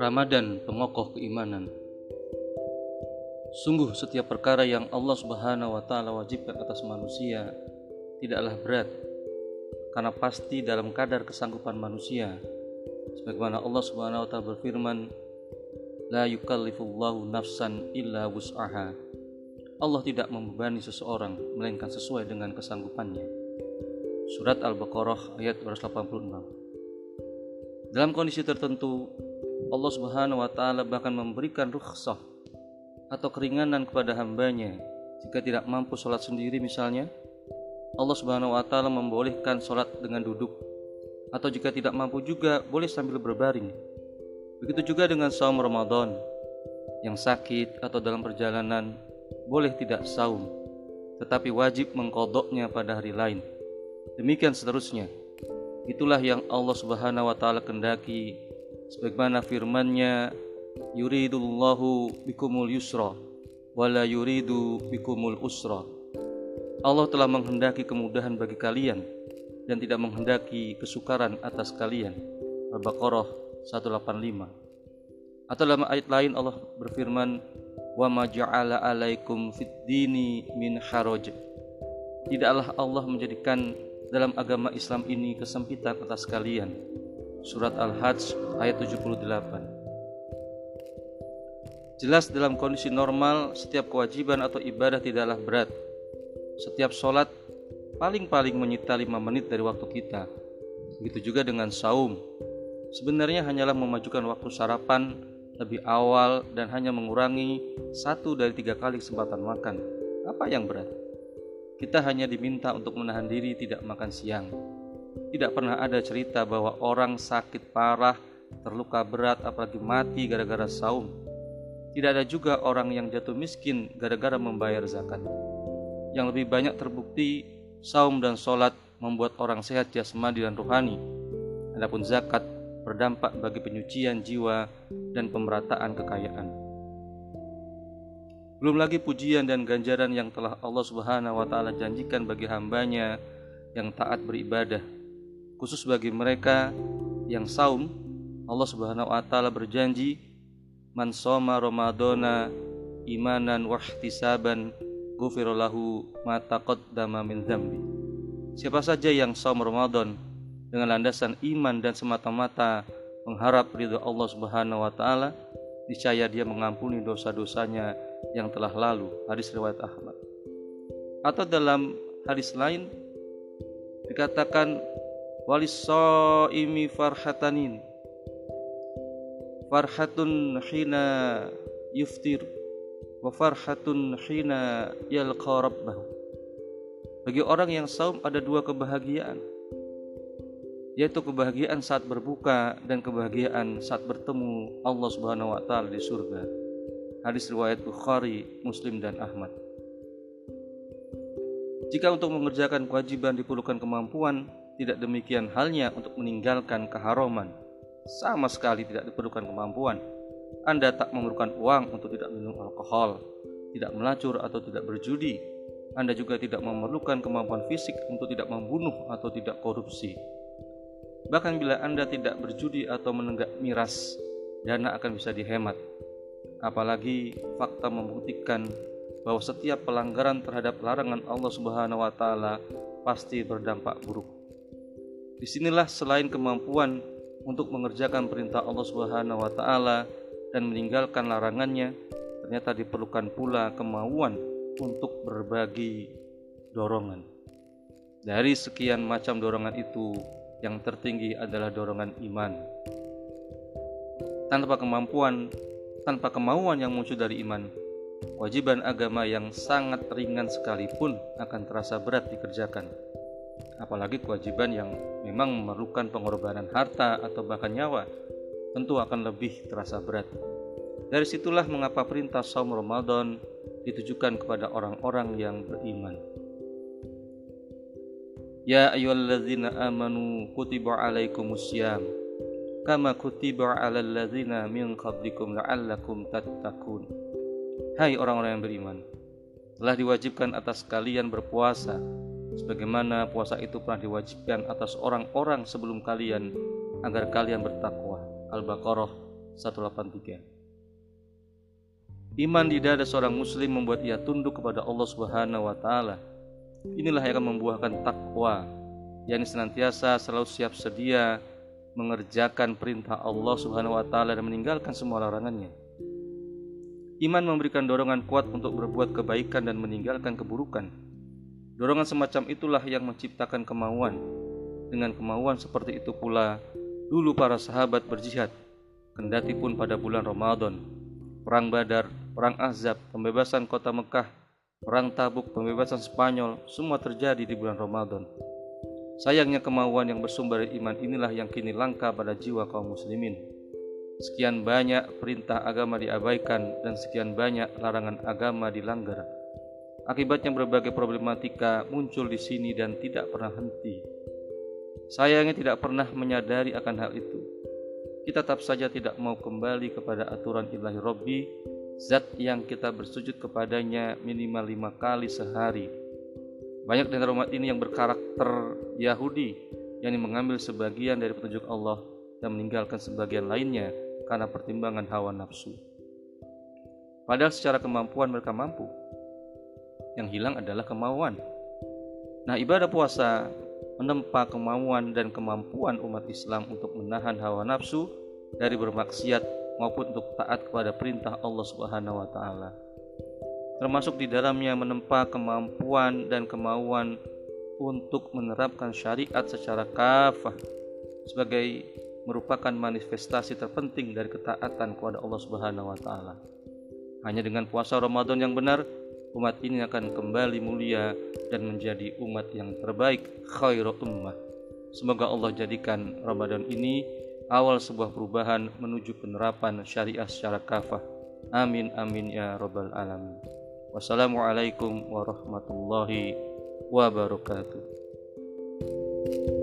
Ramadan pengokoh keimanan. Sungguh setiap perkara yang Allah Subhanahu wa taala wajibkan atas manusia tidaklah berat karena pasti dalam kadar kesanggupan manusia. Sebagaimana Allah Subhanahu wa taala berfirman, "La yukallifullahu nafsan illa wus'aha." Allah tidak membebani seseorang melainkan sesuai dengan kesanggupannya. Surat Al-Baqarah ayat 286. Dalam kondisi tertentu, Allah Subhanahu wa taala bahkan memberikan rukhsah atau keringanan kepada hambanya jika tidak mampu sholat sendiri misalnya Allah Subhanahu wa taala membolehkan sholat dengan duduk atau jika tidak mampu juga boleh sambil berbaring begitu juga dengan saum Ramadan yang sakit atau dalam perjalanan boleh tidak saum tetapi wajib mengkodoknya pada hari lain. Demikian seterusnya. Itulah yang Allah Subhanahu wa taala kendaki sebagaimana firman-Nya yuridullahu bikumul yusra wala yuridu bikumul usra. Allah telah menghendaki kemudahan bagi kalian dan tidak menghendaki kesukaran atas kalian. Al-Baqarah 185 atau dalam ayat lain Allah berfirman wa ma ja'ala alaikum fid dini min haraj tidaklah Allah menjadikan dalam agama Islam ini kesempitan atas kalian Surat Al-Hajj ayat 78 Jelas dalam kondisi normal setiap kewajiban atau ibadah tidaklah berat. Setiap sholat paling-paling menyita lima menit dari waktu kita. Begitu juga dengan saum. Sebenarnya hanyalah memajukan waktu sarapan lebih awal dan hanya mengurangi satu dari tiga kali kesempatan makan. Apa yang berat? Kita hanya diminta untuk menahan diri tidak makan siang. Tidak pernah ada cerita bahwa orang sakit parah, terluka berat, apalagi mati gara-gara saum tidak ada juga orang yang jatuh miskin gara-gara membayar zakat. Yang lebih banyak terbukti saum dan sholat membuat orang sehat jasmani dan rohani. Adapun zakat berdampak bagi penyucian jiwa dan pemerataan kekayaan. Belum lagi pujian dan ganjaran yang telah Allah Subhanahu wa taala janjikan bagi hambanya yang taat beribadah. Khusus bagi mereka yang saum, Allah Subhanahu wa taala berjanji man soma ramadana imanan wahtisaban ghufirallahu ma taqaddama min dzambi. Siapa saja yang saum Ramadan dengan landasan iman dan semata-mata mengharap ridho Allah Subhanahu wa taala, niscaya dia mengampuni dosa-dosanya yang telah lalu. Hadis riwayat Ahmad. Atau dalam hadis lain dikatakan walis imi farhatanin farhatun hina yuftir wa farhatun hina yalqa rabbahu bagi orang yang saum ada dua kebahagiaan yaitu kebahagiaan saat berbuka dan kebahagiaan saat bertemu Allah Subhanahu wa taala di surga. Hadis riwayat Bukhari, Muslim dan Ahmad. Jika untuk mengerjakan kewajiban diperlukan kemampuan, tidak demikian halnya untuk meninggalkan keharuman sama sekali tidak diperlukan kemampuan. Anda tak memerlukan uang untuk tidak minum alkohol, tidak melacur atau tidak berjudi. Anda juga tidak memerlukan kemampuan fisik untuk tidak membunuh atau tidak korupsi. Bahkan bila Anda tidak berjudi atau menenggak miras, dana akan bisa dihemat. Apalagi fakta membuktikan bahwa setiap pelanggaran terhadap larangan Allah Subhanahu wa taala pasti berdampak buruk. Di sinilah selain kemampuan untuk mengerjakan perintah Allah Subhanahu wa taala dan meninggalkan larangannya, ternyata diperlukan pula kemauan untuk berbagi dorongan. Dari sekian macam dorongan itu, yang tertinggi adalah dorongan iman. Tanpa kemampuan, tanpa kemauan yang muncul dari iman, kewajiban agama yang sangat ringan sekalipun akan terasa berat dikerjakan apalagi kewajiban yang memang memerlukan pengorbanan harta atau bahkan nyawa, tentu akan lebih terasa berat. Dari situlah mengapa perintah saum Ramadan ditujukan kepada orang-orang yang beriman. Ya ayyuhalladzina amanu kutiba alaikumusiyam kama kutiba alal ladzina min qablikum la'allakum tattaqun. Hai orang-orang yang beriman, telah diwajibkan atas kalian berpuasa sebagaimana puasa itu pernah diwajibkan atas orang-orang sebelum kalian agar kalian bertakwa. Al-Baqarah 183. Iman di dada seorang muslim membuat ia tunduk kepada Allah Subhanahu wa taala. Inilah yang akan membuahkan takwa, yakni senantiasa selalu siap sedia mengerjakan perintah Allah Subhanahu wa taala dan meninggalkan semua larangannya. Iman memberikan dorongan kuat untuk berbuat kebaikan dan meninggalkan keburukan. Dorongan semacam itulah yang menciptakan kemauan. Dengan kemauan seperti itu pula, dulu para sahabat berjihad, kendati pun pada bulan Ramadan. Perang Badar, Perang Azab, pembebasan kota Mekah, Perang Tabuk, pembebasan Spanyol, semua terjadi di bulan Ramadan. Sayangnya kemauan yang bersumber dari iman inilah yang kini langka pada jiwa kaum muslimin. Sekian banyak perintah agama diabaikan dan sekian banyak larangan agama dilanggar. Akibatnya berbagai problematika muncul di sini dan tidak pernah henti. Sayangnya tidak pernah menyadari akan hal itu. Kita tetap saja tidak mau kembali kepada aturan ilahi Robbi, zat yang kita bersujud kepadanya minimal lima kali sehari. Banyak dari umat ini yang berkarakter Yahudi, yang mengambil sebagian dari petunjuk Allah dan meninggalkan sebagian lainnya karena pertimbangan hawa nafsu. Padahal secara kemampuan mereka mampu. Yang hilang adalah kemauan. Nah, ibadah puasa menempa kemauan dan kemampuan umat Islam untuk menahan hawa nafsu dari bermaksiat maupun untuk taat kepada perintah Allah Subhanahu wa taala. Termasuk di dalamnya menempa kemampuan dan kemauan untuk menerapkan syariat secara kafah sebagai merupakan manifestasi terpenting dari ketaatan kepada Allah Subhanahu wa taala. Hanya dengan puasa Ramadan yang benar, umat ini akan kembali mulia dan menjadi umat yang terbaik, khairu ummah. Semoga Allah jadikan Ramadan ini awal sebuah perubahan menuju penerapan syariah secara kafah. Amin amin ya rabbal alamin. Wassalamualaikum warahmatullahi wabarakatuh.